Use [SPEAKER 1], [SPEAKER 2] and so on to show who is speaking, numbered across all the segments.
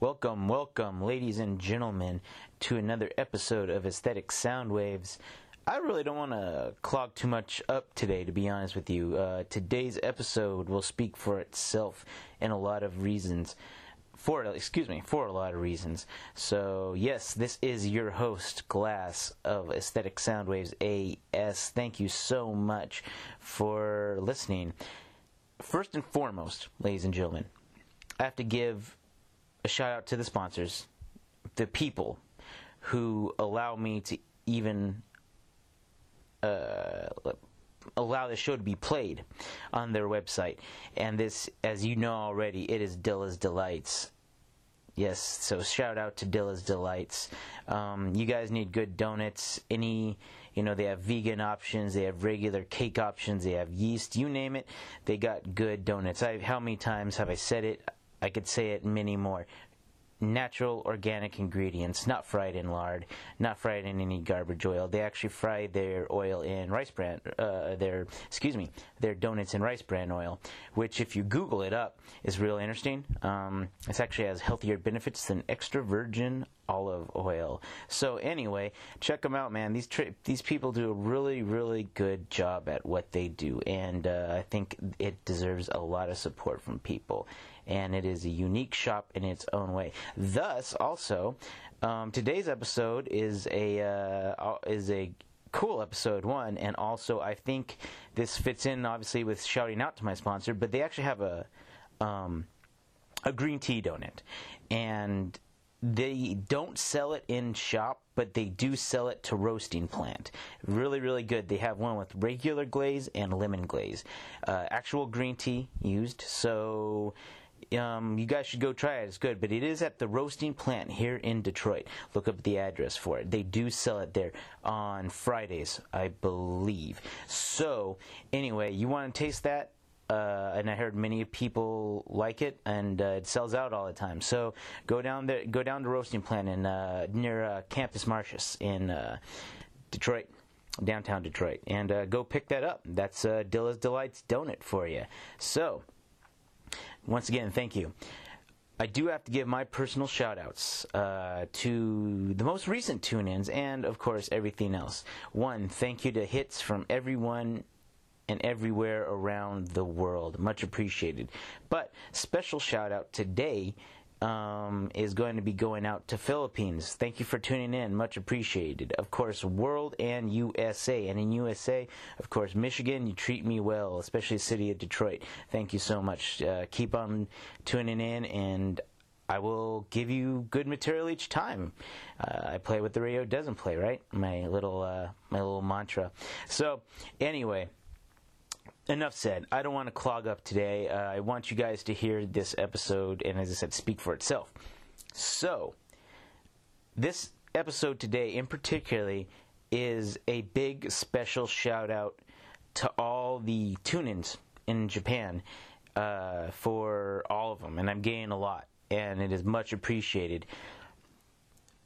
[SPEAKER 1] Welcome, welcome, ladies and gentlemen, to another episode of Aesthetic Sound Waves. I really don't want to clog too much up today, to be honest with you. Uh, today's episode will speak for itself in a lot of reasons. For excuse me, for a lot of reasons. So yes, this is your host Glass of Aesthetic Sound Waves AS. Thank you so much for listening. First and foremost, ladies and gentlemen, I have to give a shout out to the sponsors, the people who allow me to even uh, allow the show to be played on their website. And this, as you know already, it is Dilla's Delights. Yes, so shout out to Dilla's Delights. Um, you guys need good donuts. Any, you know, they have vegan options, they have regular cake options, they have yeast, you name it, they got good donuts. I, how many times have I said it? I could say it many more. Natural organic ingredients, not fried in lard, not fried in any garbage oil. They actually fry their oil in rice bran, uh, their excuse me, their donuts in rice bran oil, which if you Google it up is real interesting. Um, it actually has healthier benefits than extra virgin olive oil. So anyway, check them out, man. These tri- these people do a really really good job at what they do, and uh, I think it deserves a lot of support from people. And it is a unique shop in its own way. Thus, also, um, today's episode is a uh, is a cool episode one, and also I think this fits in obviously with shouting out to my sponsor, but they actually have a um, a green tea donut, and they don't sell it in shop, but they do sell it to roasting plant. Really, really good. They have one with regular glaze and lemon glaze. Uh, actual green tea used. So um, you guys should go try it. It's good, but it is at the roasting plant here in Detroit. Look up the address for it. They do sell it there on Fridays, I believe. So anyway, you want to taste that? uh, and I heard many people like it, and uh, it sells out all the time. So go down there, go down to roasting plant in uh, near uh, Campus Martius in uh, Detroit, downtown Detroit, and uh, go pick that up. That's Dilla's Delights donut for you. So once again, thank you. I do have to give my personal shout outs uh, to the most recent tune ins and, of course, everything else. One, thank you to hits from everyone and everywhere around the world. Much appreciated. But special shout out today um, is going to be going out to Philippines. Thank you for tuning in. Much appreciated. Of course, world and USA. And in USA, of course, Michigan, you treat me well, especially city of Detroit. Thank you so much. Uh, keep on tuning in and I will give you good material each time. Uh, I play what the radio doesn't play, right? My little uh, my little mantra. So anyway, enough said. I don't want to clog up today. Uh, I want you guys to hear this episode, and as I said, speak for itself. So, this episode today, in particularly, is a big special shout out to all the tune ins in Japan uh, for all of them, and I'm getting a lot, and it is much appreciated.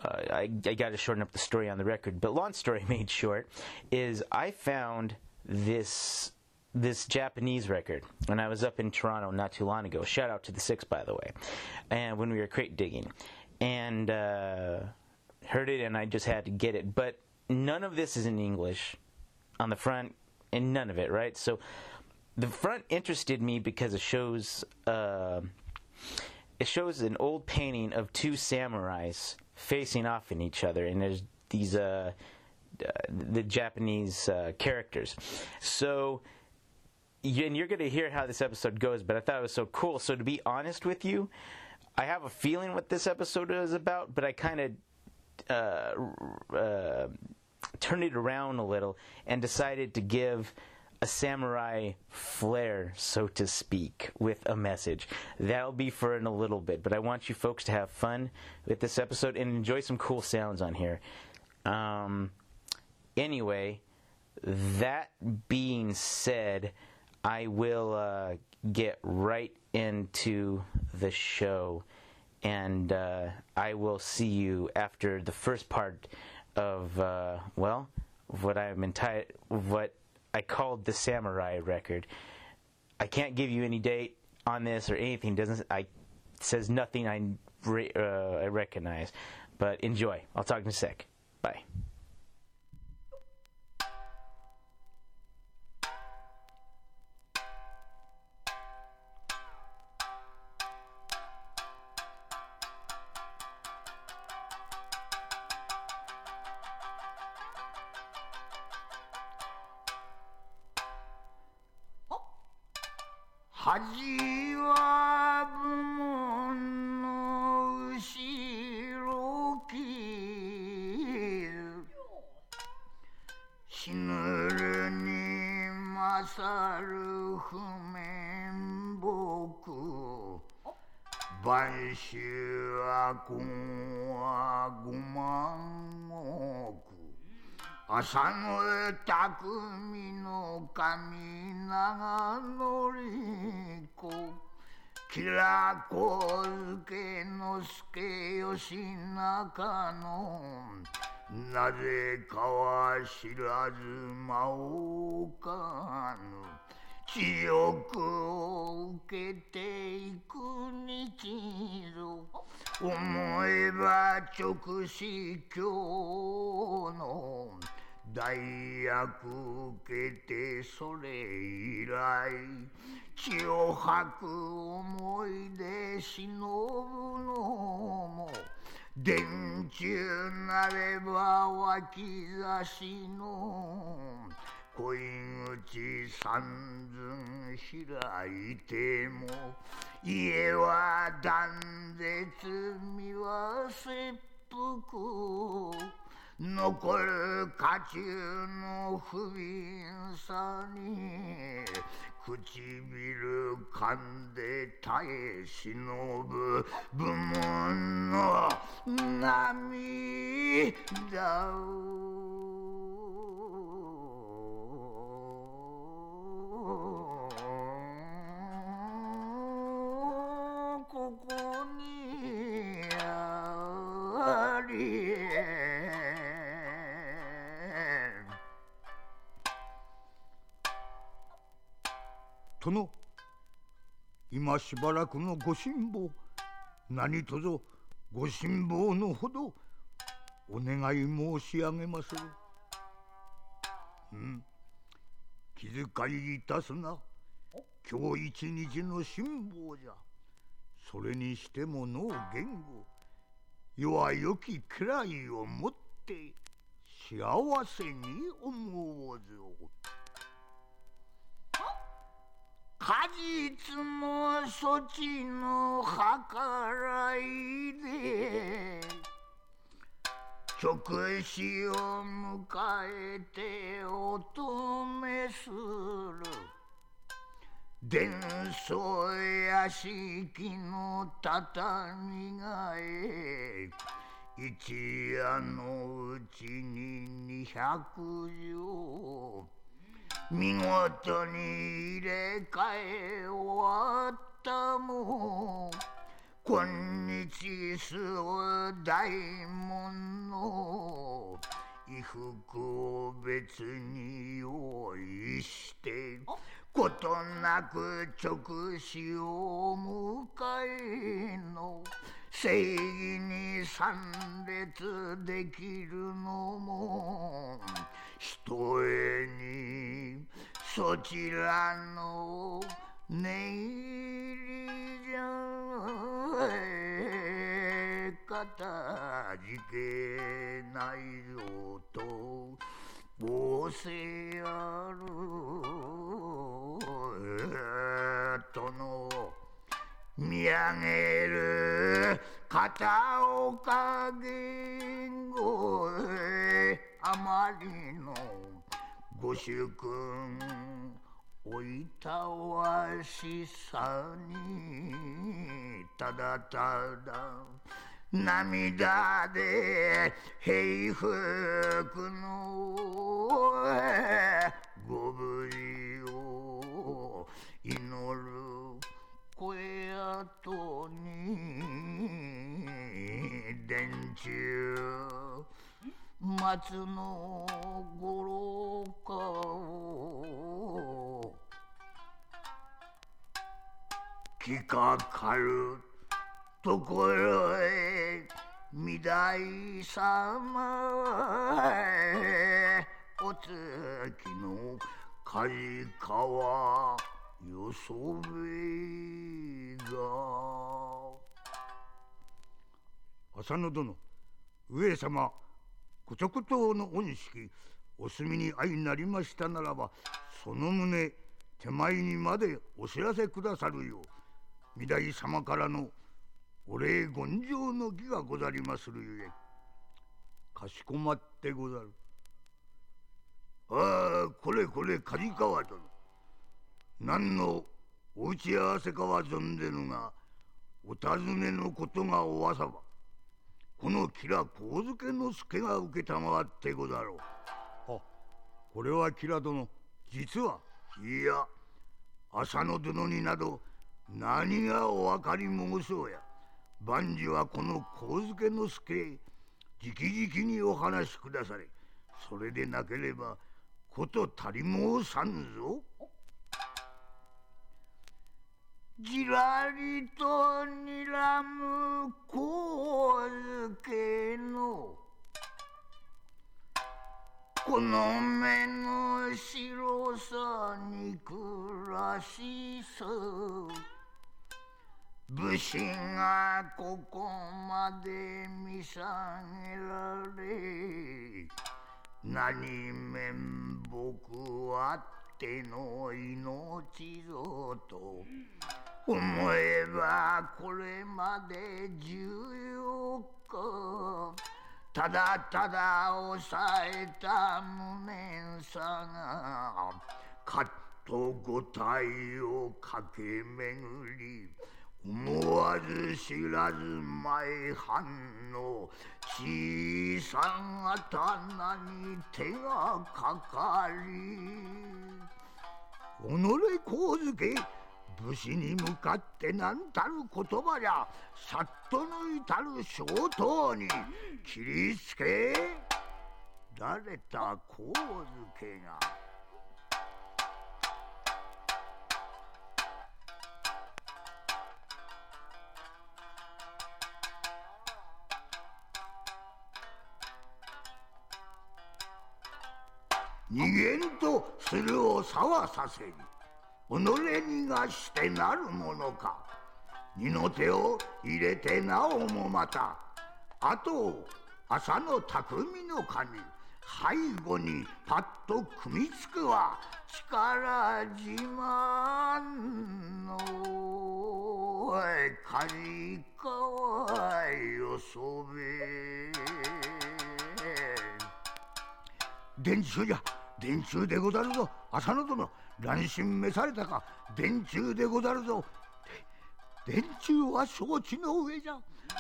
[SPEAKER 1] Uh, I, I got to shorten up the story on the record, but long story made short is I found this this Japanese record when I was up in Toronto not too long ago. Shout out to the Six, by the way. And when we were crate digging, and uh, heard it, and I just had to get it. But none of this is in English on the front, and none of it, right? So the front interested me because it shows uh, it shows an old painting of two samurais facing off in each other, and there's these uh, uh the Japanese uh, characters. So and you're going to hear how this episode goes, but I thought it was so cool. So to be honest with you, I have a feeling what this episode is about, but I kind of uh, uh, turned it around a little and decided to give a samurai flair, so to speak, with a message. That'll be for in a little bit, but I want you folks to have fun with this episode and enjoy some cool sounds on here. Um, anyway, that being said, I will uh, get right into the show, and uh, I will see you after the first part of uh, well, what I'm entitled, what I called the Samurai record. I can't give you any date on this or anything. Doesn't I says nothing I re, uh, I recognize. But enjoy. I'll talk in a sec. Bye.
[SPEAKER 2] 恥は部門の後ろき死ぬるに勝る不面僕。晩秋は今は五万億朝の匠の神長のり子きらこづけの助義仲のなぜかは知らず間をかぬ強くを受けていく日ぞ思えば直視今日の大役受けてそれ以来血を吐く思いで忍ぶのも電柱なれば脇差しの恋口三寸開いても家は断絶身は切腹。残る家中の不憫さに唇噛んで耐え忍ぶ部門の涙を。しばらくのご辛抱何とぞご辛抱のほどお願い申し上げまする。うん、気遣いいたすな。今日一日の辛抱じゃ。それにしてもの言語弱よきくらいをもって幸せに思うぞ。果実もそちの計らいで直死を迎えて乙女する伝送屋敷の畳がえ一夜のうちに二百畳見事に入れ替え終わったも今日すを大門の衣服を別に用意してことなく直視を迎えの。正義に参列できるのもひとえにそちらの念入りじゃ。かたじけないぞと仰せある殿見上げる片岡言語まりの。ご主君おいたわしさにただただ涙で平服のご無事を祈る声跡に電柱松の五郎かをきかかるところへ御台様へお月の梶川よそべが。浅野殿上様こちょことの恩識お墨に相なりましたならばその旨手前にまでお知らせくださるよう御台様からのお礼言上の儀がござりまするゆえかしこまってござる。ああこれこれ梶川殿。何のお打ち合わせかは存ぜぬがお尋ねのことがおわさば。この吉良上野介が承ってござろう。あこれは吉良殿実はいや浅野殿になど何がお分かり申そうや万事はこの上野介へ直々にお話しくだされそれでなければこと足り申さんぞ。じらりとにらむ光けのこの目の白さに暮らしそう武士がここまで見下げられ何面僕あっての命ぞと思えばこれまで14日ただただ抑えた無念さがかっと五体を駆け巡り思わず知らず前半の小さな棚に手がかかり己こうづけ武士に向かって何たる言葉じゃ。さっと抜いたる小刀に。切りつけ。られた神付けが。逃げんとするを沢させに己にがしてなるものか。二の手を入れてなおもまた。あと朝の匠の神背後にパッと組みつくは力自慢の梶川よそべ。電柱じゃ。電柱でござるぞ。浅野殿乱心召されたか。電柱でござるぞ。電柱は承知の上じゃ。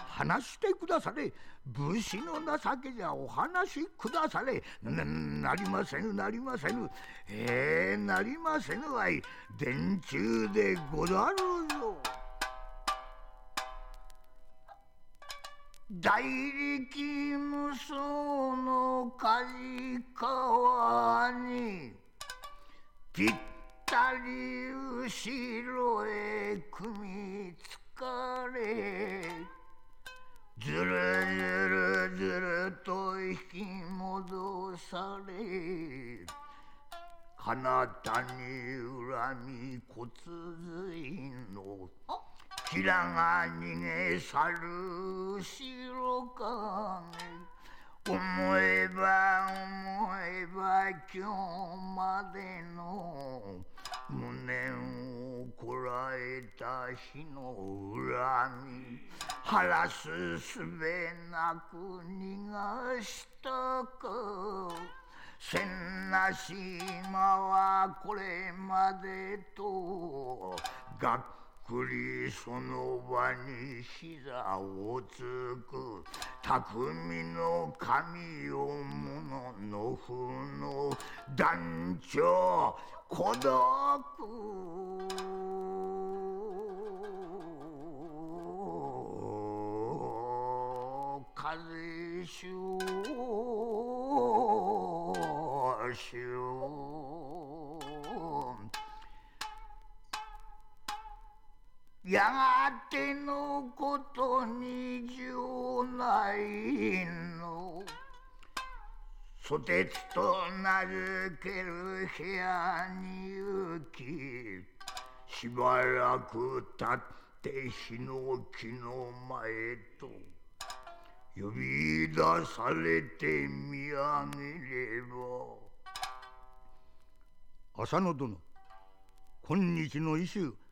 [SPEAKER 2] 話してくだされ。武士の情けじゃ。お話しくだされ。ななりませぬなりませぬ。ええー、なりませぬわい。電柱でござるぞ。大力無双の梶川にぴったり後ろへ組みつかれずるずるずると引き戻され彼方に恨み骨髄のキラが逃げ去る白影思えば思えば今日までの無念をこらえた日の恨み晴らすすべなく逃がしたか千な島はこれまでと。学くりその場に膝をつく匠の神をもののふの団長孤独風潮潮やがてのことに十ないの。ソテツと名付ける部屋に行きしばらく経ってヒノキの前と。呼び出されて見上げれば。浅野殿今日の医師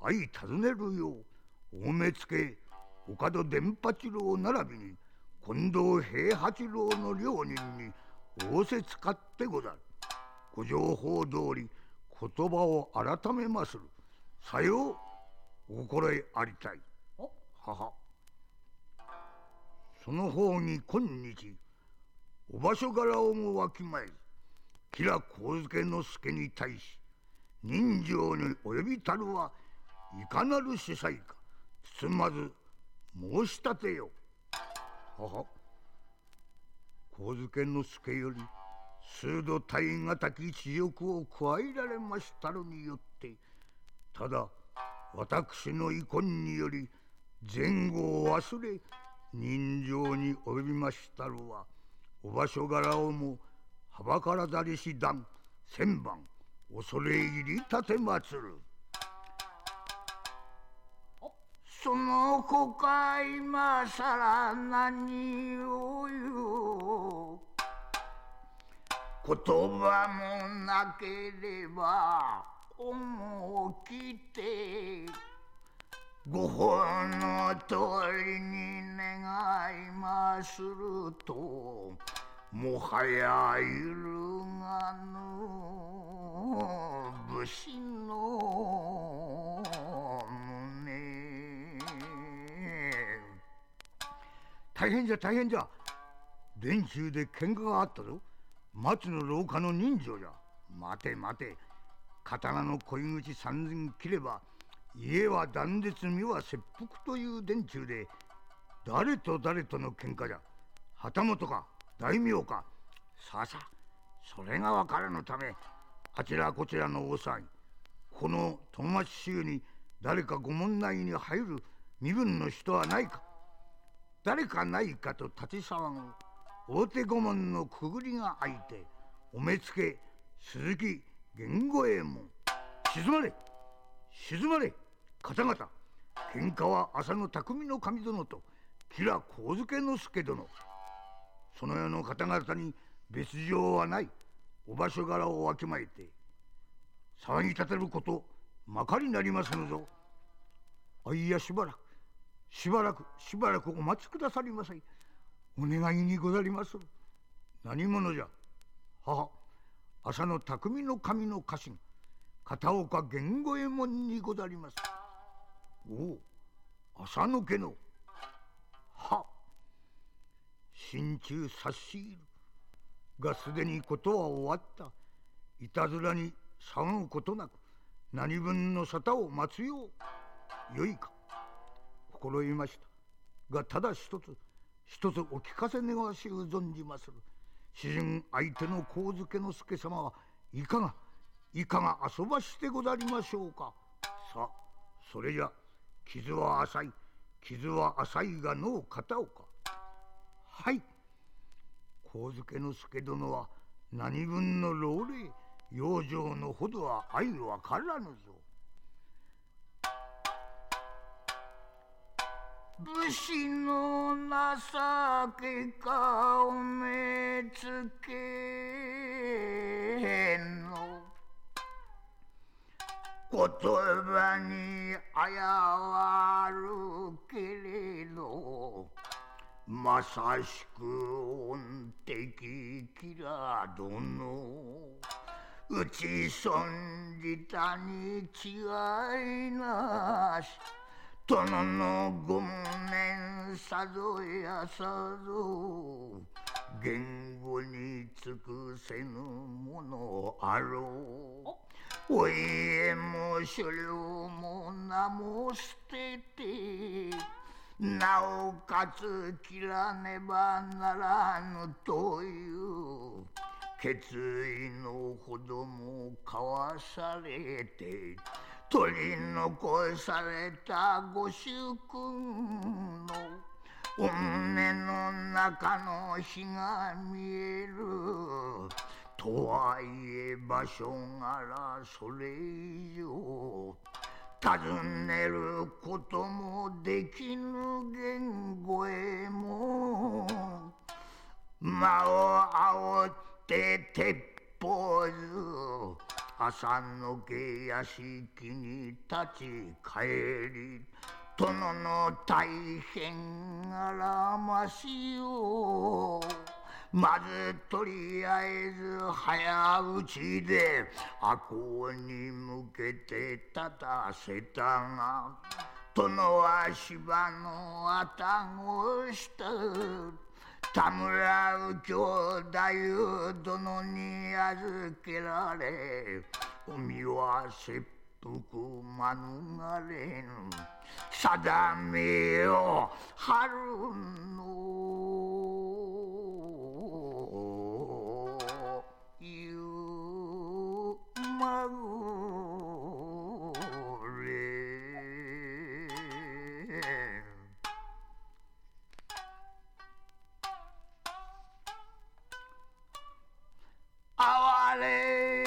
[SPEAKER 2] 相尋ねるよう大目付岡戸伝八郎並びに近藤平八郎の両人に仰せつかってござる。ご情報通り言葉を改めまする。さようお心得ありたい。はは。その方に今日お場所柄をもわきまえず吉良上野助に対し人情に及びたるはいかなる司祭か。包まず申し立てよ。はは。上野助より数度体たき知欲を加えられましたるによってただ私の遺恨により前後を忘れ人情に及びましたるはお場所柄をもはばからざりし段千番恐れ入り立てまつる。その他今さら何を言う言葉もなければ思うきてご本の通りに願いまするともはや揺るがぬ武士の大変じゃ大変じゃ。電柱で喧嘩があったぞ。松の廊下の人情じゃ。待て待て。刀の恋口三千切れば家は断絶身は切腹という電柱で誰と誰との喧嘩じゃ。旗本か大名か。さあさあそれが分からぬためあちらこちらの大騒ぎこの友達衆に誰かご問題に入る身分の人はないか。誰かないかと立ち騒ぐ大手御門のくぐりが開いてお目付け鈴木源五右衛門。静まれ静まれ方々。喧嘩は浅野匠の神殿と吉良上野助殿。その世の方々に別状はない。お場所柄をわきまえて騒ぎ立てることまかりなりますのぞ。あいやしばらく。しばらくしばらくお待ちくださりませお願いにござります。る何者じゃ。母浅野匠の神の家臣。片岡源五右衛門にござります。おお浅野家の。は。心中差し入る。がすでにことは終わった。いたずらに騒ぐことなく何分の沙汰を待つよう。よいか。心得ました。がただ一つ一つお聞かせ願わしゅう存じまする。主人相手の神助之助様はいかがいかが遊ばしてござりましょうか。さあそれじゃ傷は浅い傷は浅いがのう片岡はい。神助之助殿は何分の老齢養生のほどは相分からぬぞ。武士の情けかを目つけへんの。言葉にあやわるけれどまさしく恩敵キラ殿打ち損じたに違いなし。殿のご無念さぞやさぞ言語に尽くせぬものあろう。お。家も所領も名も捨ててなおかつ切らねばならぬという決意のほども交わされて取り残されたご主君のお胸の中の火が見える。とはいえ場所柄それ以上尋ねることもできぬ言語へも。間を煽って鉄砲ず図朝のけ屋敷に立ち帰り殿の大変あらましよまずとりあえず早打ちで赤穂に向けて立たせたが殿は芝のあたごした。田村右京太夫殿に預けられ海は切腹免れぬ。定めよ春の夕ま哀れ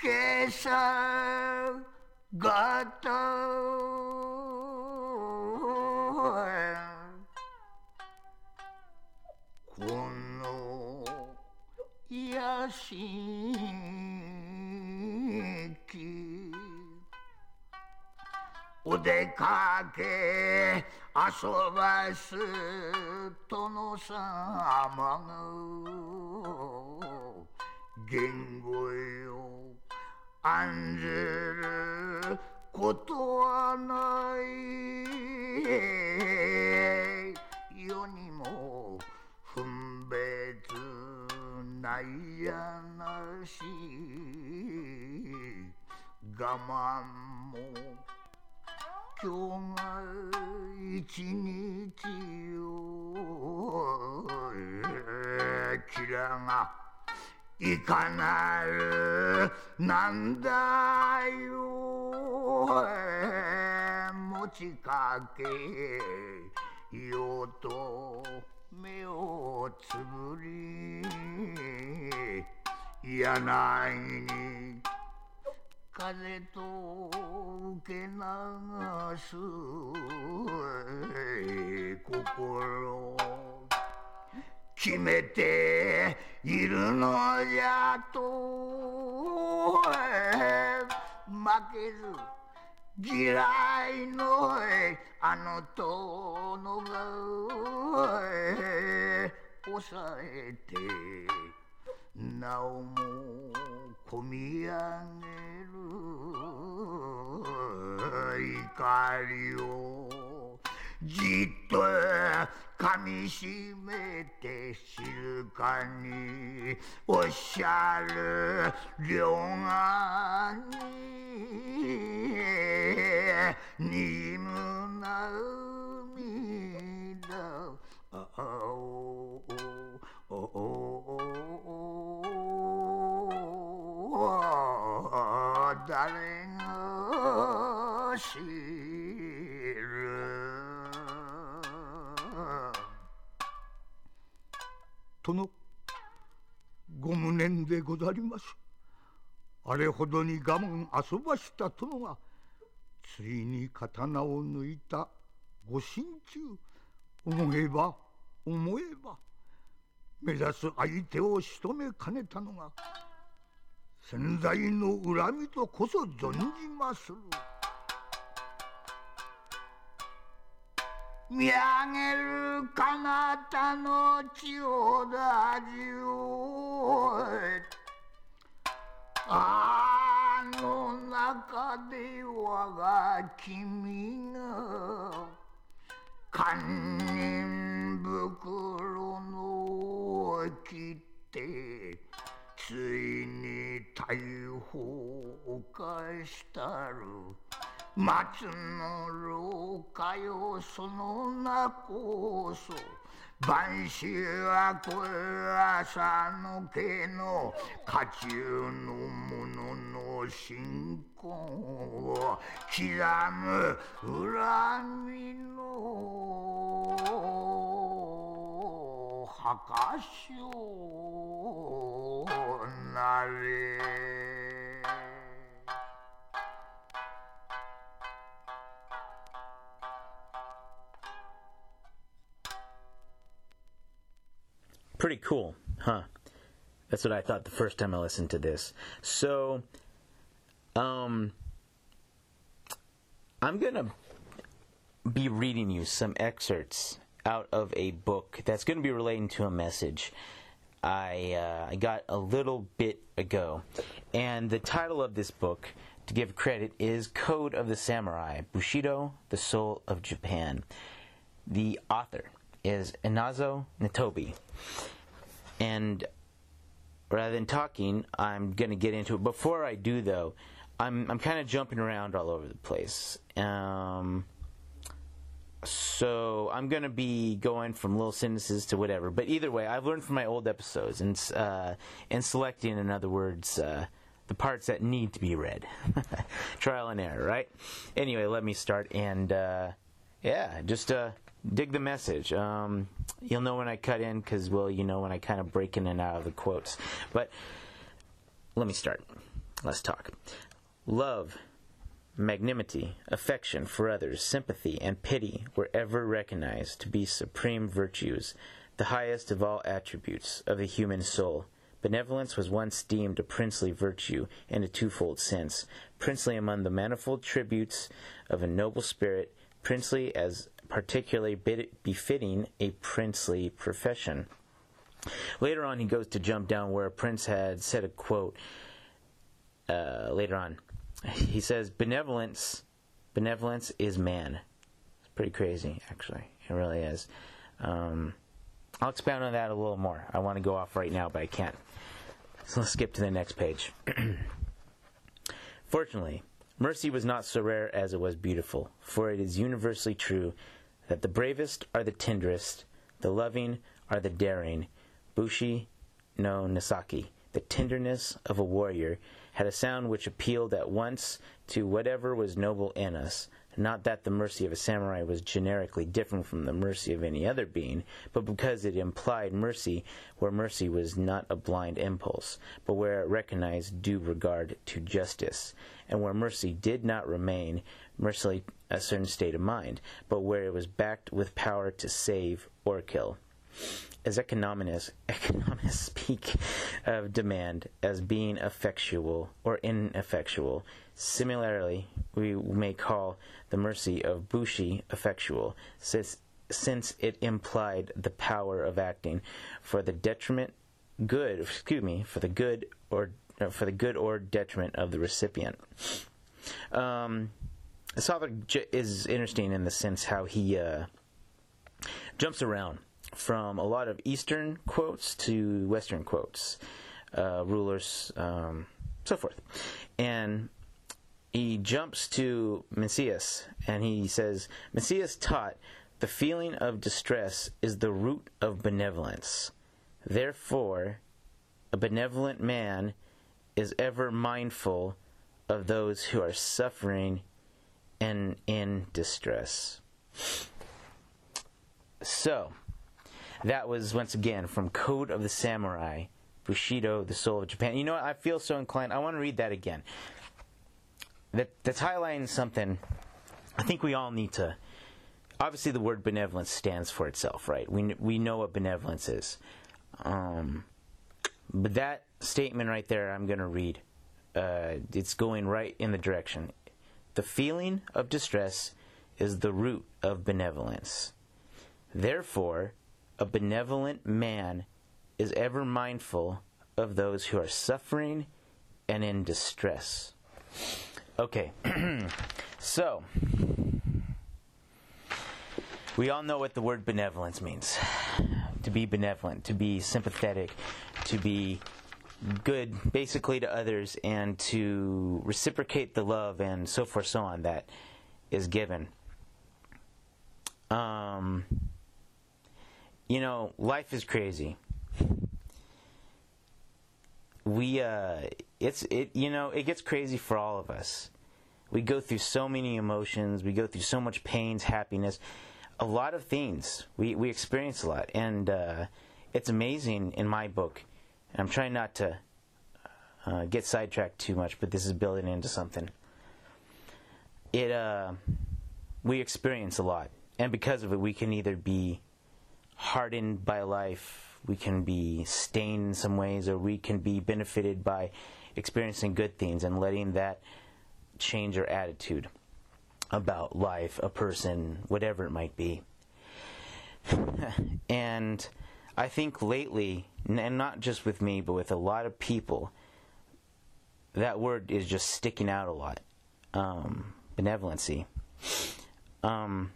[SPEAKER 2] Kesel gatal. 屋敷お出かけ遊ばす殿様の言語よ案ずることはない。世にないやなし我慢も今日が一日よキラがいかなるなんだよ持ちかけようと目をつぶり柳に風と受け流す心決めているのじゃと負けず嫌いのあの殿が抑えてなおもこみ上げる。怒りをじっと噛みしめて静かにおっしゃる両岸ににむな涙あおお誰が知る殿。ご無念でござります。あれほどに我慢遊ばした殿がついに刀を抜いたご心中思えば思えば目指す相手を仕留めかねたのが潜在の恨みとこそ存じまする。見上げる彼方の千代田中あの中で我が君が堪忍袋の切ってついに逮捕かしたる。松の廊下よその名こそ晩秋はこ朝の毛の家中の者の信仰を刻む恨みの墓所なれ「
[SPEAKER 1] Pretty cool, huh? That's what I thought the first time I listened to this. So, um, I'm gonna be reading you some excerpts out of a book that's going to be relating to a message I, uh, I got a little bit ago. And the title of this book, to give credit, is Code of the Samurai Bushido, the Soul of Japan. The author is Inazo Nitobi. And rather than talking, I'm going to get into it. Before I do, though, I'm, I'm kind of jumping around all over the place. Um, so I'm gonna be going from little sentences to whatever. But either way, I've learned from my old episodes and uh, and selecting, in other words, uh, the parts that need to be read. Trial and error, right? Anyway, let me start and uh, yeah, just uh, dig the message. Um, you'll know when I cut in because well, you know when I kind of break in and out of the quotes. But let me start. Let's talk. Love magnanimity, affection for others, sympathy, and pity were ever recognized to be supreme virtues, the highest of all attributes of the human soul. Benevolence was once deemed a princely virtue in a twofold sense princely among the manifold tributes of a noble spirit, princely as particularly befitting a princely profession. Later on, he goes to jump down where a prince had said a quote. Uh, later on, he says benevolence benevolence is man. It's pretty crazy actually. It really is. Um, i'll expound on that a little more. I want to go off right now but i can't. So let's skip to the next page. Fortunately mercy was not so rare as it was beautiful for it is universally true that the bravest are the tenderest the loving are the daring bushi no nasaki the tenderness of a warrior had a sound which appealed at once to whatever was noble in us. Not that the mercy of a samurai was generically different from the mercy of any other being, but because it implied mercy where mercy was not a blind impulse, but where it recognized due regard to justice, and where mercy did not remain merely a certain state of mind, but where it was backed with power to save or kill as economists, economists speak of demand as being effectual or ineffectual. Similarly, we may call the mercy of Bushi effectual, since, since it implied the power of acting for the detriment good, excuse me, for the good or for the good or detriment of the recipient. Um, author is interesting in the sense how he uh, jumps around from a lot of Eastern quotes to Western quotes, uh, rulers, um, so forth. And he jumps to Mencius and he says, Mencius taught the feeling of distress is the root of benevolence. Therefore, a benevolent man is ever mindful of those who are suffering and in distress. So, that was once again from Code of the Samurai, Bushido, the Soul of Japan. You know what? I feel so inclined. I want to read that again. That that's highlighting something. I think we all need to. Obviously, the word benevolence stands for itself, right? We we know what benevolence is. Um, but that statement right there, I'm going to read. Uh, it's going right in the direction. The feeling of distress is the root of benevolence. Therefore, a benevolent man is ever mindful of those who are suffering and in distress. Okay, so we all know what the word benevolence means to be benevolent, to be sympathetic, to be good basically to others and to reciprocate the love and so forth so on that is given. Um, you know life is crazy. We uh it's it you know it gets crazy for all of us. We go through so many emotions. We go through so much pains happiness a lot of things. We we experience a lot. And uh it's amazing in my book i'm trying not to uh, get sidetracked too much but this is building into something it uh we experience a lot and because of it we can either be hardened by life we can be stained in some ways, or we can be benefited by experiencing good things and letting that change our attitude about life, a person, whatever it might be. and I think lately, and not just with me, but with a lot of people, that word is just sticking out a lot. Um, benevolency. Um,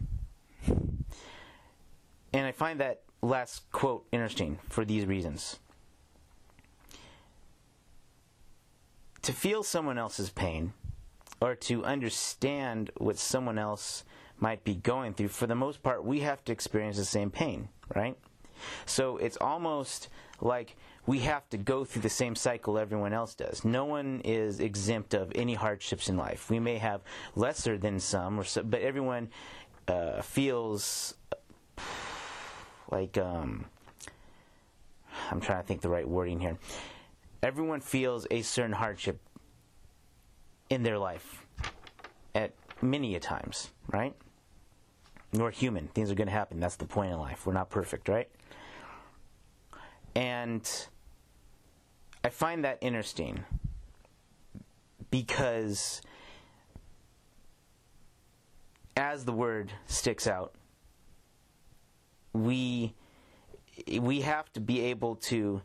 [SPEAKER 1] and I find that last quote interesting for these reasons. To feel someone else's pain, or to understand what someone else might be going through, for the most part, we have to experience the same pain, right? So it's almost like we have to go through the same cycle everyone else does. No one is exempt of any hardships in life. We may have lesser than some, or so, but everyone uh, feels like um, I'm trying to think the right wording here. Everyone feels a certain hardship in their life at many a times, right? We're human. Things are going to happen. That's the point in life. We're not perfect, right? And I find that interesting because as the word sticks out, we we have to be able to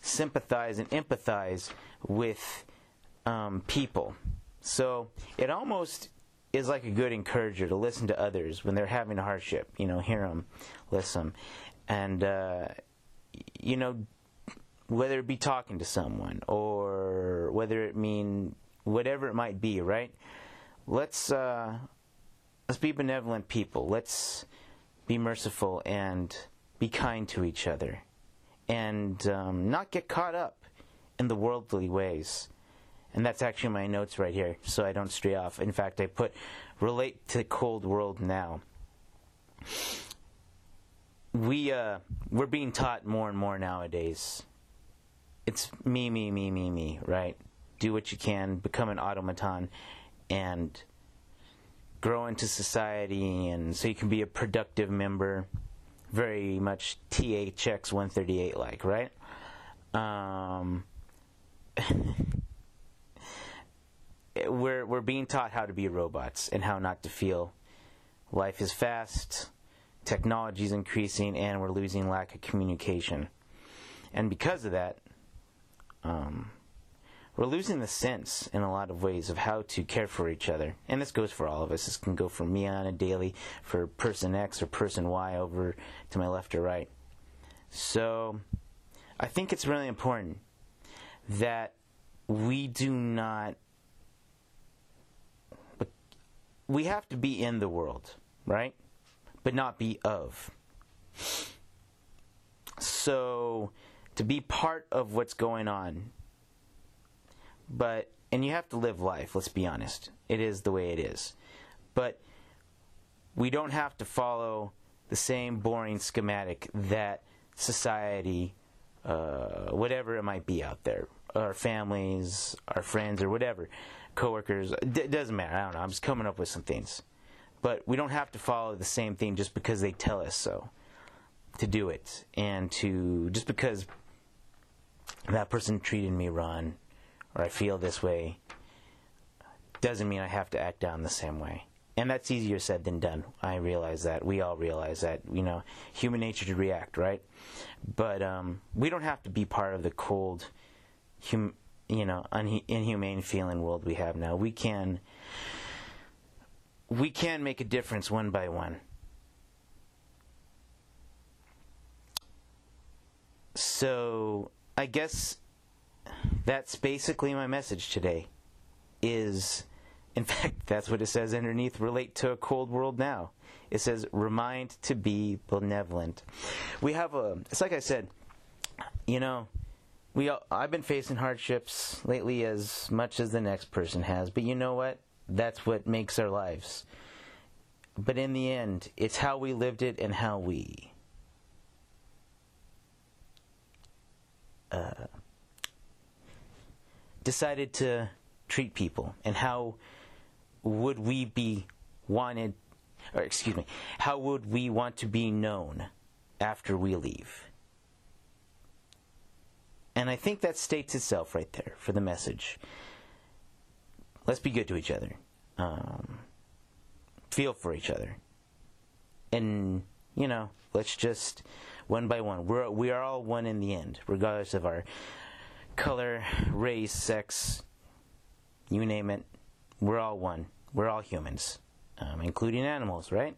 [SPEAKER 1] sympathize and empathize with um, people. So it almost is like a good encourager to listen to others when they're having a hardship. You know, hear them, listen, and uh, you know, whether it be talking to someone or whether it mean whatever it might be, right? Let's uh, let's be benevolent people. Let's be merciful and be kind to each other and um, not get caught up in the worldly ways. And that's actually my notes right here, so I don't stray off. In fact, I put relate to cold world now. We uh, we're being taught more and more nowadays. It's me, me, me, me, me, right? Do what you can, become an automaton, and grow into society and so you can be a productive member very much THX 138 like, right? Um, we're we're being taught how to be robots and how not to feel. Life is fast, technology is increasing, and we're losing lack of communication. And because of that, um, we're losing the sense in a lot of ways of how to care for each other. And this goes for all of us. This can go for me on a daily, for person X or person Y over to my left or right. So I think it's really important that we do not. We have to be in the world, right? But not be of. So to be part of what's going on but and you have to live life let's be honest. It is the way it is. But we don't have to follow the same boring schematic that society uh, whatever it might be out there. Our families our friends or whatever coworkers it doesn't matter. I don't know. I'm just coming up with some things but we don't have to follow the same thing just because they tell us so to do it and to just because that person treated me wrong or I feel this way doesn't mean I have to act down the same way. And that's easier said than done. I realize that. We all realize that. You know, human nature to react, right? But um, we don't have to be part of the cold, hum, you know, un- inhumane feeling world we have now. We can, we can make a difference one by one. So, I guess that's basically my message today. Is, in fact, that's what it says underneath. Relate to a cold world now. It says remind to be benevolent. We have a. It's like I said. You know, we. all- I've been facing hardships lately as much as the next person has. But you know what? That's what makes our lives. But in the end, it's how we lived it and how we uh, decided to treat people and how would we be wanted or excuse me how would we want to be known after we leave and i think that states itself right there for the message let's be good to each other. Um, feel for each other. And you know let's just one by one. We're we are all one in the end regardless of our color race sex you name it. We're all one. We're all humans um, including animals right?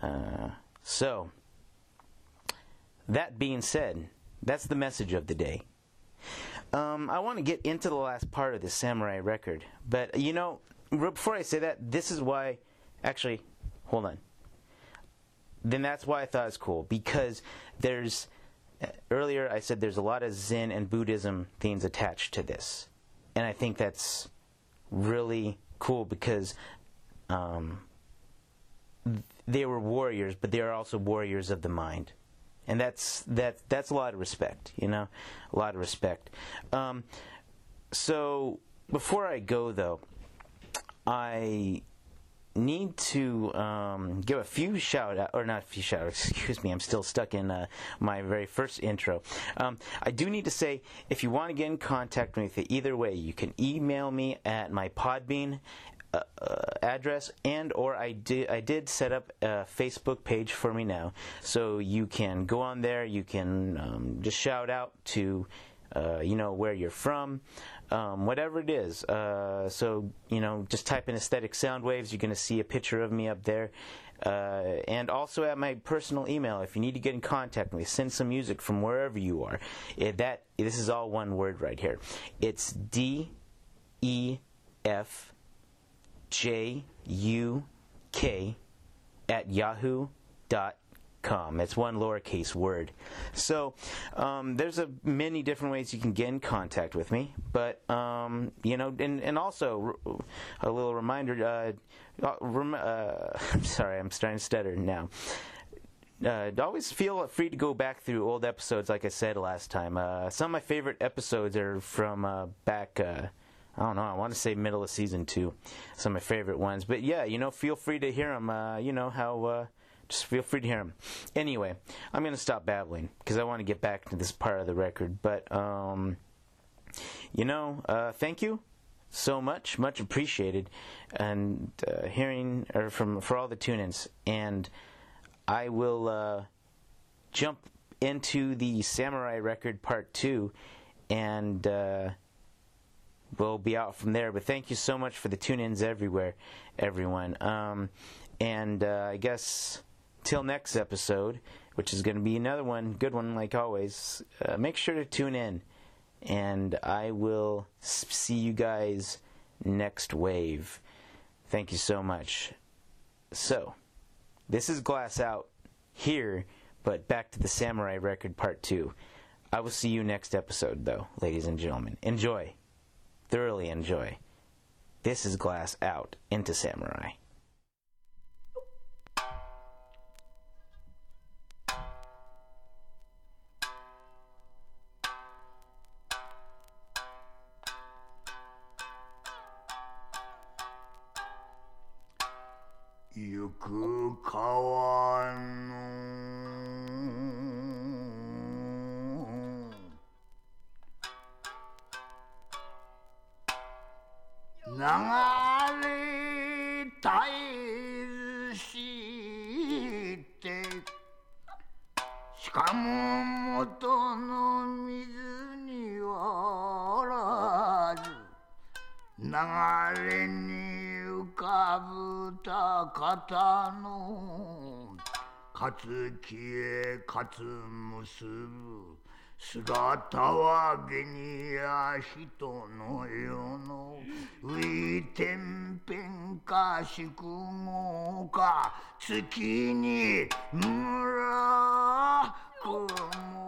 [SPEAKER 1] Uh, so that being said that's the message of the day um, I want to get into the last part of the samurai record, but you know, before I say that, this is why. Actually, hold on. Then that's why I thought it's cool because there's. Earlier, I said there's a lot of Zen and Buddhism themes attached to this, and I think that's really cool because um, they were warriors, but they are also warriors of the mind and that's that that's a lot of respect you know a lot of respect. Um, so before i go though i need to um, give a few shout out or not a few shout outs excuse me i'm still stuck in uh, my very first intro. Um, i do need to say if you want to get in contact with me either way you can email me at my podbean uh, uh, address and or I did I did set up a Facebook page for me now. So you can go on there you can um, just shout out to uh, you know where you're from um, whatever it is. Uh, so you know just type in aesthetic sound waves you're to see a picture of me up there. Uh, and also at my personal email if you need to get in contact with me send some music from wherever you are. It- that this is all one word right here. It's D E F J U K at yahoo dot com. It's one lowercase word. So um, there's a many different ways you can get in contact with me. But um, you know, and and also a little reminder. Uh, uh, uh, I'm sorry, I'm starting to stutter now. Uh, always feel free to go back through old episodes, like I said last time. Uh, some of my favorite episodes are from uh, back. Uh, I don't know. I want to say middle of season two. Some of my favorite ones. But yeah, you know, feel free to hear them. Uh, you know how. Uh, just feel free to hear them. Anyway, I'm gonna stop babbling because I want to get back to this part of the record. But um, you know, uh, thank you so much, much appreciated, and uh, hearing or from for all the tune-ins. And I will uh, jump into the Samurai record part two, and. We'll be out from there. But thank you so much for the tune-ins everywhere, everyone. Um, and uh, I guess till next episode, which is going to be another one, good one like always. Uh, make sure to tune in, and I will see you guys next wave. Thank you so much. So, this is Glass Out here, but back to the Samurai record part two. I will see you next episode, though, ladies and gentlemen. Enjoy thoroughly enjoy. This is Glass out into Samurai.
[SPEAKER 2] You could call on 流れ絶えしてしかも元の水にはおらず流れに浮かぶた方の勝木へ勝結ぶ姿はげにや人の世の浮いてんぺんかしくもか月に村くも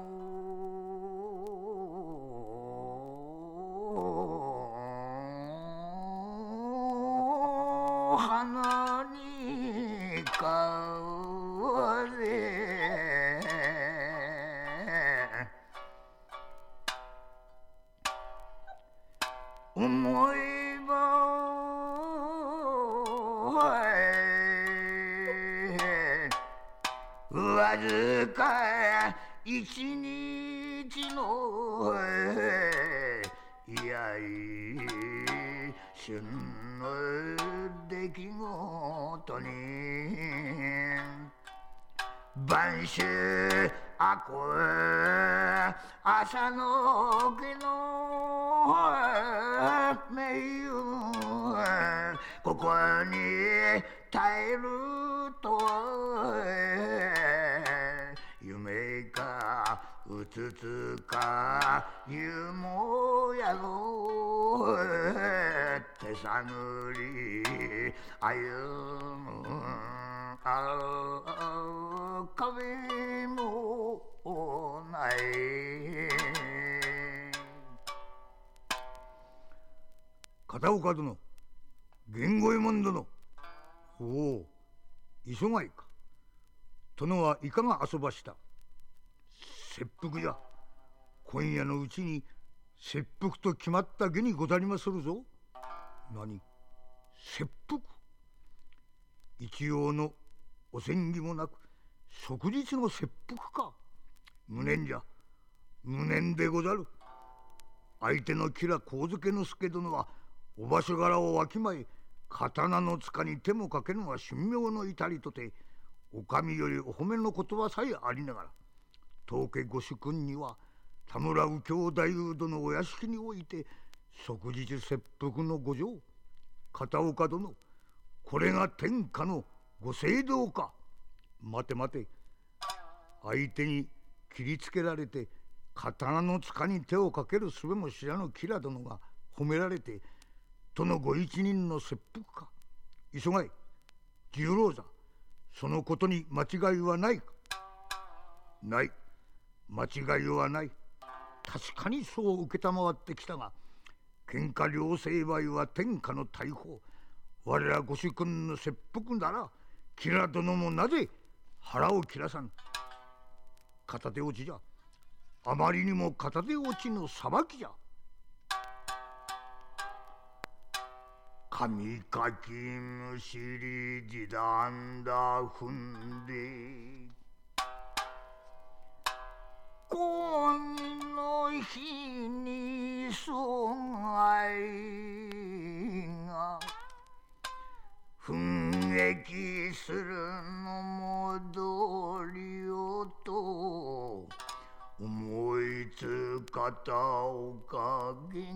[SPEAKER 2] 花に風わずか一日のいやい旬の出来事に。晩秋あこ朝の毛の名優ここに耐えると夢かうつつか湯もやろ手探り歩むあ壁もない
[SPEAKER 3] 片岡殿源五右衛門殿おお磯貝か殿はいかが遊ばした？切腹じゃ今夜のうちに切腹と決まった下にござりまするぞ。何？切腹？一応のお戦儀もなく即日の切腹か。無念じゃ。無念でござる。相手の吉良上野助殿はお場所柄をわきまえ刀の塚に手もかけぬは神妙の至りとてお上よりお褒めの言葉さえありながら当家ご主君には田村右京大夫殿お屋敷において即日切腹の御城片岡殿これが天下のご聖堂か。待て待て。相手に切りつけられて刀の塚に手をかける術も知らぬ吉良殿が褒められて殿ご一人の切腹か。急がい。十郎座。そのことに間違いはないか。ない。間違いはない。確かにそう承ってきたが喧嘩両成敗は天下の大砲我らご主君の切腹なら吉良殿もなぜ腹を切らさぬ片手落ちじゃあまりにも片手落ちの裁きじゃ
[SPEAKER 2] 神かきむしりじだんだ踏んで今の日に備えが奮撃するのも道理をと思いつ片岡源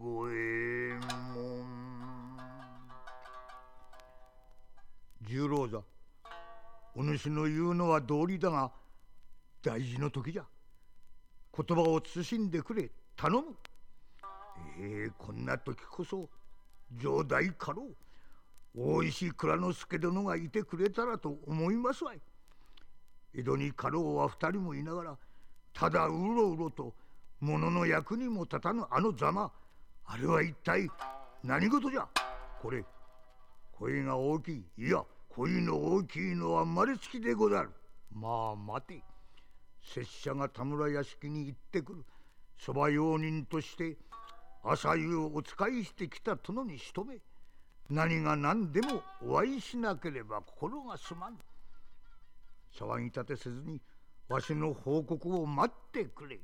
[SPEAKER 2] 五右衛門
[SPEAKER 3] 十郎座お主の言うのは道理だが大事の時じゃ。言葉を慎んでくれ頼む。ええこんな時こそ城代家老。大石蔵之助殿がいてくれたらと思いますわい。江戸に家老は二人もいながらただうろうろと物の役にも立たぬあのざま。あれは一体何事じゃ？これ声が大きい。いや声の大きいのは生まれつきでござる。まあ待て。拙者が田村屋敷に行ってくる。そば用人として朝夕お使いしてきた殿にしとめ何が何でもお会いしなければ心がすまぬ騒ぎ立てせずにわしの報告を待ってくれ。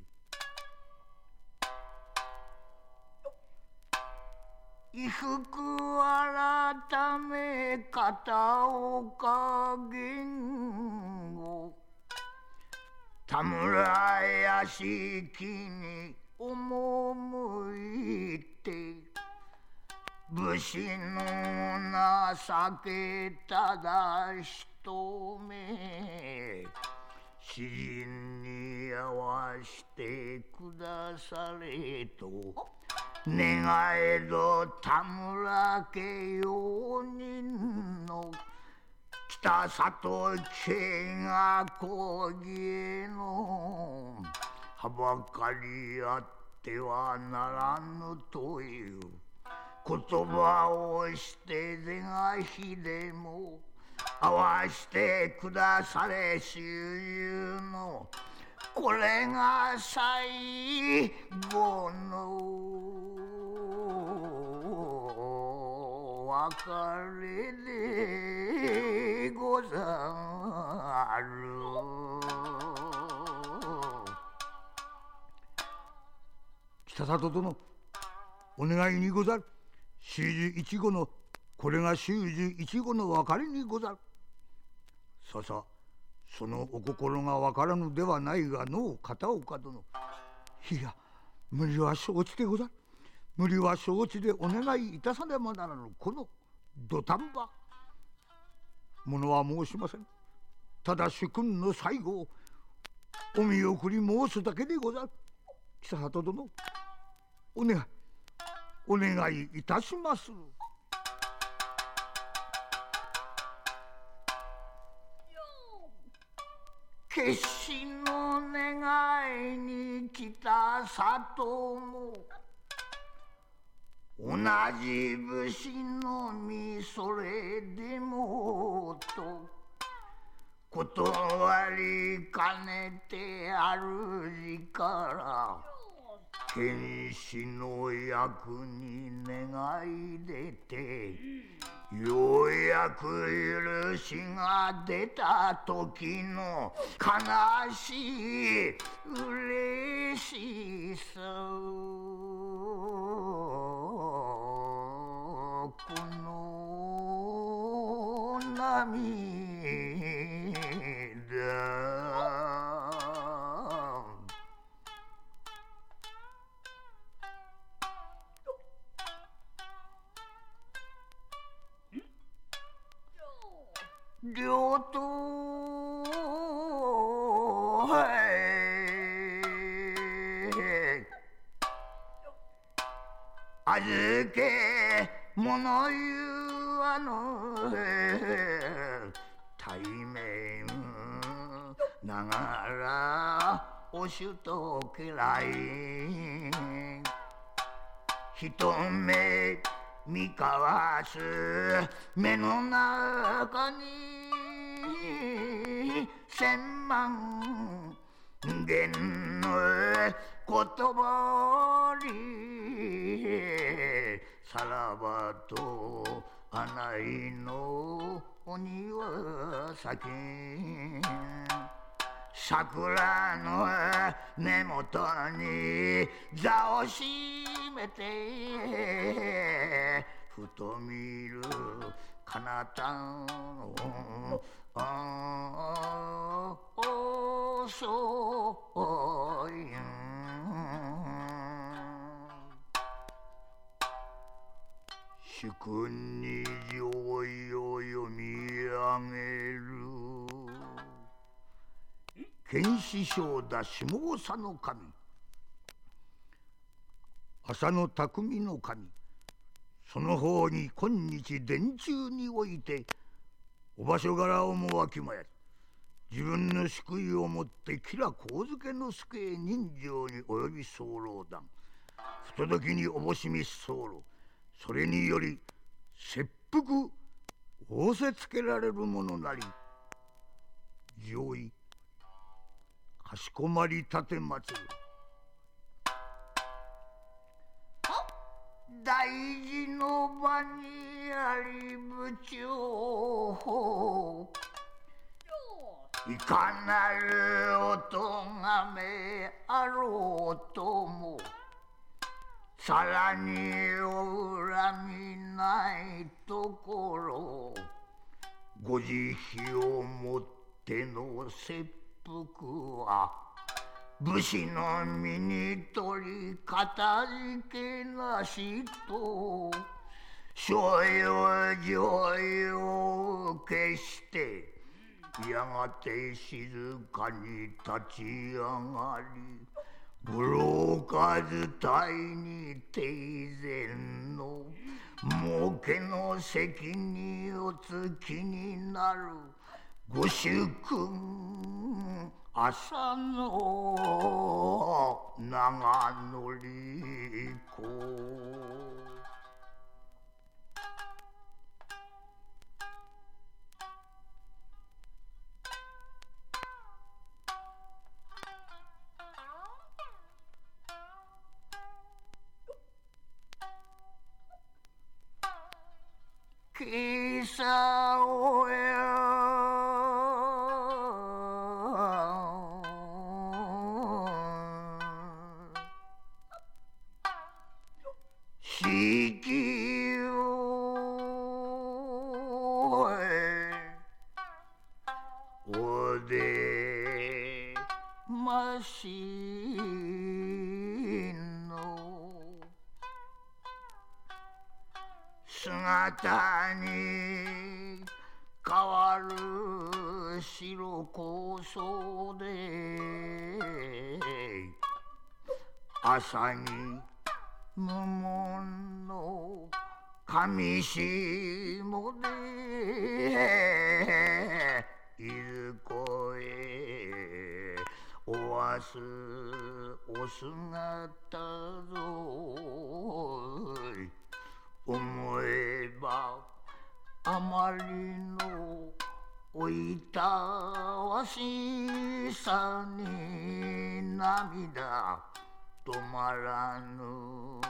[SPEAKER 2] 衣服改め片岡源吾田村屋敷に赴いて。武士の情けただ一目詩人に合わしてくだされと願えど田村家用人の北里家が講義のはばかりあってはならぬという。言葉をして是が非でも合わしてくだされしゆのこれが最後の別れでござる。
[SPEAKER 3] 北里殿お願いにござる習字一語のこれが習字一語の別れにござる。ささそのお心がわからぬではないがの片岡殿。いや無理は承知でござる。無理は承知でお願いいたさねばならぬこの土壇場。ものは申しません。ただ主君の最後をお見送り申すだけでござる。久里殿お願い。お願いいたします。
[SPEAKER 2] 決死の願いに来た里も同じ武士のみそれでもと断りかねて主から剣士の役に願い出てようやく許しが出た時の悲しい嬉しさ。この涙。両党預け物言わぬ対面ながらおしゅと嫌い。一目見交わす目の中に千万言の言葉にさらばと穴井の鬼は先桜の根元に座をしめてふと見る彼方のああ遅い主君に上位を読み上げる剣士将だ下総の神浅野匠の神その方に今日殿中においてお場所柄をもわきまや自分の救いをもって吉良上野助へ人情に及び候団不届きにおぼしみ候。それにより切腹仰せつけられるものなり上位かしこまり立てまつる。大事の場にあり部長いかなる音がめあろうとも。さらにお恨みないところ。ご慈悲をもっての切腹は武士の身に取り片付けなしと所要上位を決してやがて静かに立ち上がり愚老数隊に定前の儲けの席におつきになるご主君。朝の長乗り子キサオ四おでましの姿に変わる白こそで朝に無門の上下でいずこへおわすお姿ぞ。思えばあまりのおいたわしさに涙。止まらぬ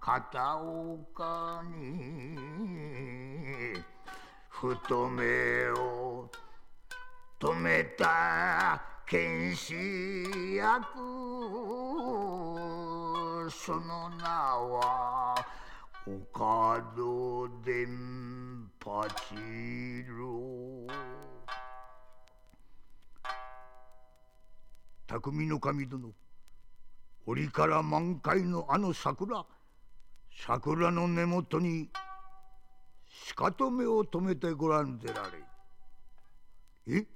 [SPEAKER 2] 片岡に。太めを止めた剣士役。その名は岡戸伝八郎。
[SPEAKER 3] 匠の神殿折から満開のあの桜。桜の根元にしかとめを止めてごらんでられ。え？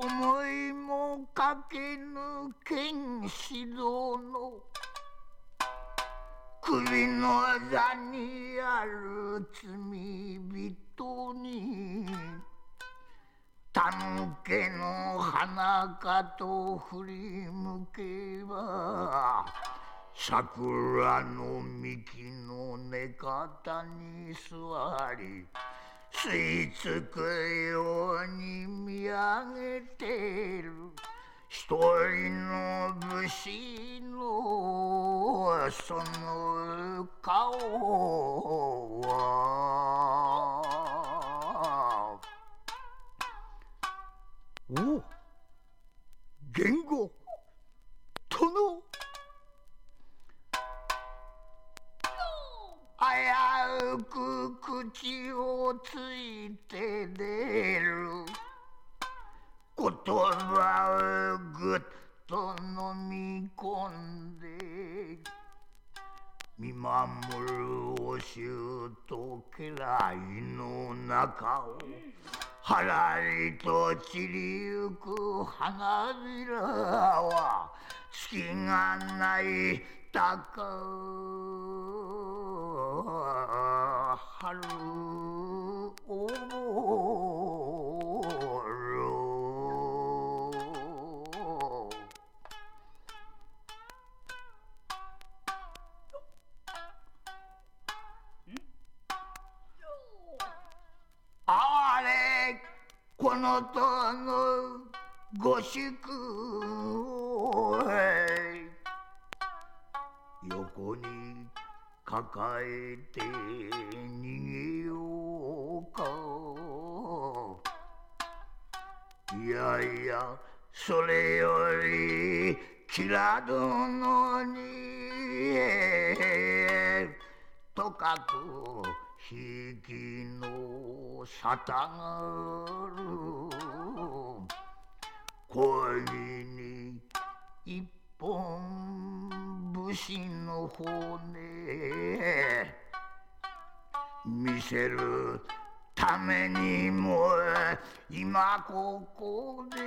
[SPEAKER 2] 思いもかけぬ剣士殿首の座にある罪人にたぬけの花かと振り向けば桜の幹の根方に座り吸い付くように見上げてる。一人の武士のその顔は。
[SPEAKER 3] おお言語
[SPEAKER 2] く口をついて出る。言葉をぐっと飲み込んで見守るお衆と家来の中をはらりと散りゆく花びらは月がない高春おろあれこのとのご宿横に抱えて逃げようか。いやいやそれよりキラ殿にとかく引きの沙汰がる。恋に一本武士の骨見せるためにも今ここで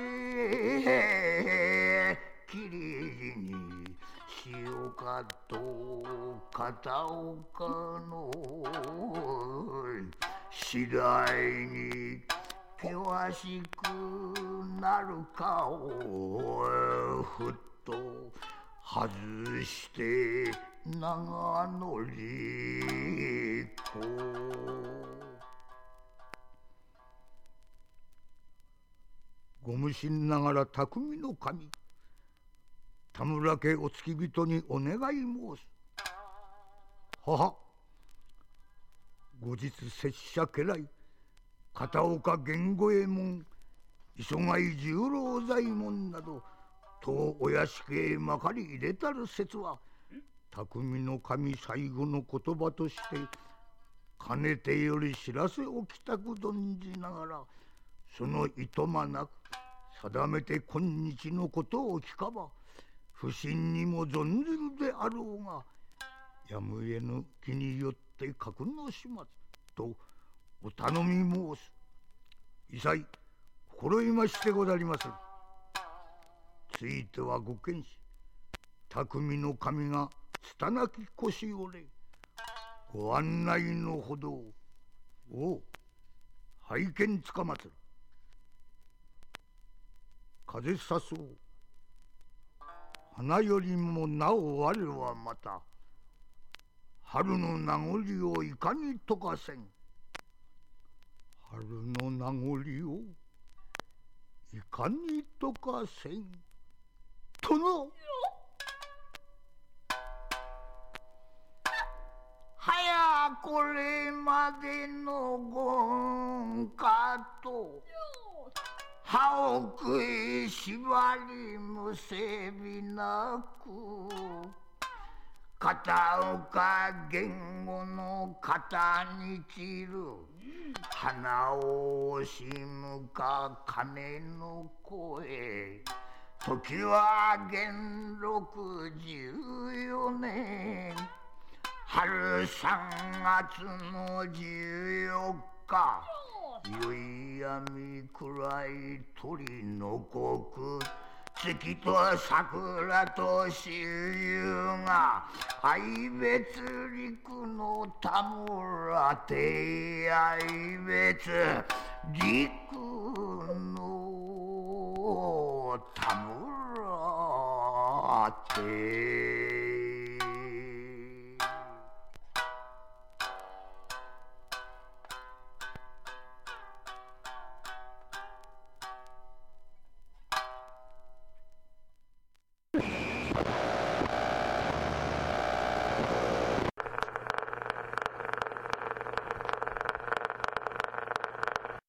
[SPEAKER 2] きりにしようかと片岡の次第に険しくなるかをふっと外して長乗り子
[SPEAKER 3] ご無心ながら匠の神田村家お付き人にお願い申す。母後日拙者家来片岡源五右衛門磯貝十郎左衛門など当お屋敷へまかり入れた。る説は匠の神最後の言葉としてかねてより知らせおきたく存じながらそのいとまなく定めて今日のことを聞かば不審にも存ずるであろうがやむえぬ気によって格の始末とお頼み申す。異彩心いましてござりまする。ついてはご見し匠の神が拙き腰折れ。ご案内のほどを。拝見つかまつる。風さそう。花よりもなお我はまた。春の名残をいかに溶かせん。春の名残をいかに溶かせん。殿。
[SPEAKER 2] 早これまでの言かと歯を食い縛りむせびなく片岡言語の肩に散る花を惜しむか鐘の声。時は元禄十四年。春三月の十四日。宵闇暗い鳥の国月と桜と周遊が。愛別陸の田村手愛別。陸の田村手